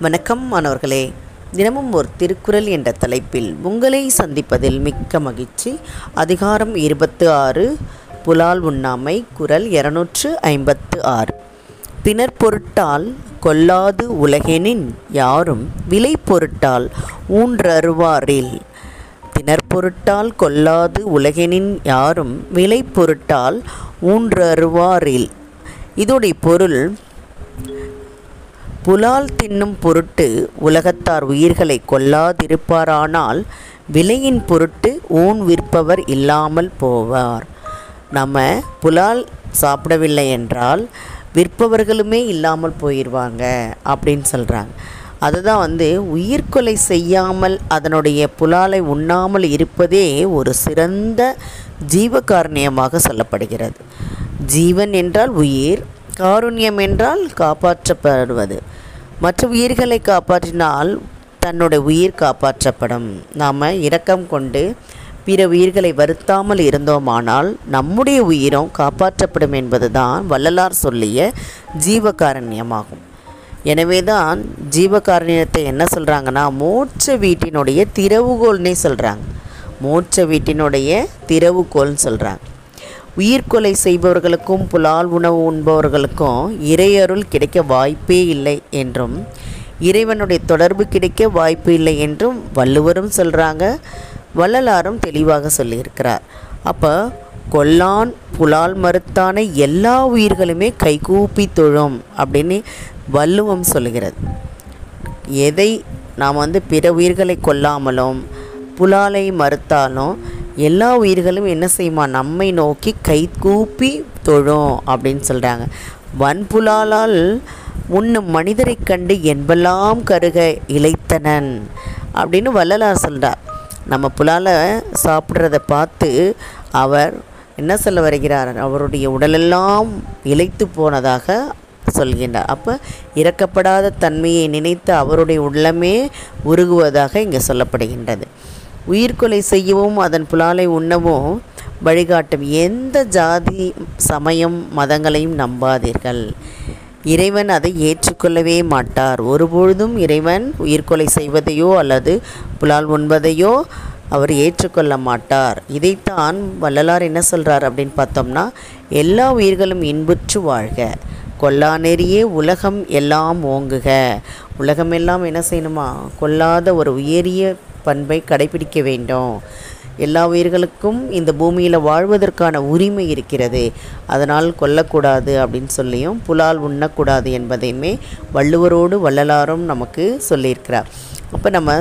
வணக்கம் மாணவர்களே. தினமும் ஒரு திருக்குறள் என்ற தலைப்பில் உங்களை சந்திப்பதில் மிக்க மகிழ்ச்சி. அதிகாரம் இருபத்து ஆறு புலால் உண்ணாமை குரல் இருநூற்று ஐம்பத்து ஆறு பிணர் பொருட்டால் கொல்லாது உலகெனின் யாரும் விலை பொருட்டால் ஊன்றருவாரில். திணர் பொருட்டால் கொல்லாது உலகெனின் யாரும் விலை பொருட்டால் ஊன்றருவாரில். இதோடைய பொருள் புலால் தின்னும் பொருட்டு உலகத்தார் உயிர்களை கொல்லாதிருப்பாரானால் விலையின் பொருட்டு ஊன் விற்பவர் இல்லாமல் போவார். நம்ம புலால் சாப்பிடவில்லை என்றால் விற்பவர்களுமே இல்லாமல் போயிடுவாங்க அப்படின்னு சொல்கிறாங்க அதுதான் வந்து உயிர்கொலை செய்யாமல் அதனுடைய புலாலை உண்ணாமல் இருப்பதே ஒரு சிறந்த ஜீவகாரணியமாக சொல்லப்படுகிறது. ஜீவன் என்றால் உயிர் காருண்யம் என்றால் காப்பாற்றப்படுவது. மற்ற உயிர்களை காப்பாற்றினால் தன்னுடைய உயிர் காப்பாற்றப்படும். நாம் இரக்கம் கொண்டு பிற உயிர்களை வருத்தாமல் இருந்தோமானால் நம்முடைய உயிரும் காப்பாற்றப்படும் என்பதுதான் வள்ளலார் சொல்லிய ஜீவகாரண்யமாகும். எனவே தான் ஜீவகாரண்யத்தை என்ன சொல்கிறாங்கன்னா மோட்ச வீட்டினுடைய திறவுகோல்னே சொல்கிறாங்க மோட்ச வீட்டினுடைய திறவுகோல்னு சொல்கிறாங்க உயிர்கொலை செய்பவர்களுக்கும் புலால் உணவு உண்பவர்களுக்கும் இறையருள் கிடைக்க வாய்ப்பே இல்லை என்றும் இறைவனுடைய தொடர்பு கிடைக்க வாய்ப்பு இல்லை என்றும் வள்ளுவரும் சொல்கிறாங்க வள்ளலாரும் தெளிவாக சொல்லியிருக்கிறார். அப்போ கொல்லான் புலால் மறுத்தான எல்லா உயிர்களுமே கைகூப்பி தொழும் அப்படின்னு வள்ளுவம் சொல்கிறது எதை நாம் வந்து பிற உயிர்களை கொல்லாமலும் புலாலை மறுத்தாலும் எல்லா உயிர்களும் என்ன செய்யுமா? நம்மை நோக்கி கை கூப்பி தொழும் அப்படின்னு சொல்கிறாங்க வன்புலாலால் உண்ணும் மனிதரைக் கண்டு என்பெல்லாம் கருக இழைத்தனன் அப்படின்னு வள்ளலார் சொல்கிறார் நம்ம புலாலை சாப்பிட்றத பார்த்து அவர் என்ன சொல்ல வருகிறார்? அவருடைய உடலெல்லாம் இழைத்து போனதாக சொல்கின்றார். அப்போ இறக்கப்படாத தன்மையை நினைத்து அவருடைய உள்ளமே உருகுவதாக இங்கே சொல்லப்படுகின்றது. உயிர்கொலை செய்யவும் அதன் புலாலை உண்ணவும் வழிகாட்டும் எந்த ஜாதி சமயம் மதங்களையும் நம்பாதீர்கள். இறைவன் அதை ஏற்றுக்கொள்ளவே மாட்டார். ஒருபொழுதும் இறைவன் உயிர்கொலை செய்வதையோ அல்லது புலால் உண்பதையோ அவர் ஏற்றுக்கொள்ள மாட்டார். இதைத்தான் வள்ளலார் என்ன சொல்கிறார் அப்படின்னு பார்த்தோம்னா எல்லா உயிர்களும் இன்புற்று வாழ்க. கொல்லா நெறியே உலகம் எல்லாம் ஓங்குக. உலகமெல்லாம் என்ன செய்யணுமா? கொல்லாத ஒரு உயரிய பண்பை கடைபிடிக்க வேண்டும். எல்லா உயிர்களுக்கும் இந்த பூமியில் வாழ்வதற்கான உரிமை இருக்கிறது. அதனால் கொல்லக்கூடாது அப்படின்னு சொல்லியும் புலால் உண்ணக்கூடாது என்பதையுமே வள்ளுவரோடு வள்ளலாரும் நமக்கு சொல்லியிருக்கிறார். அப்போ நம்ம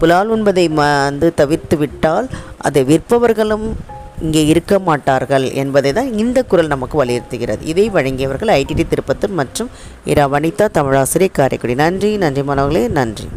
புலால் உண்பதை ம வந்து தவிர்த்து விட்டால் அதை விற்பவர்களும் இங்கே இருக்க மாட்டார்கள் என்பதை தான் இந்த குரல் நமக்கு வலியுறுத்துகிறது. இதை வழங்கியவர்கள் ஐடிடி திருப்பத்தூர் மற்றும் இரா வனிதா தமிழாசிரியர் காரைக்குடி. நன்றி நன்றி மாணவர்களே நன்றி.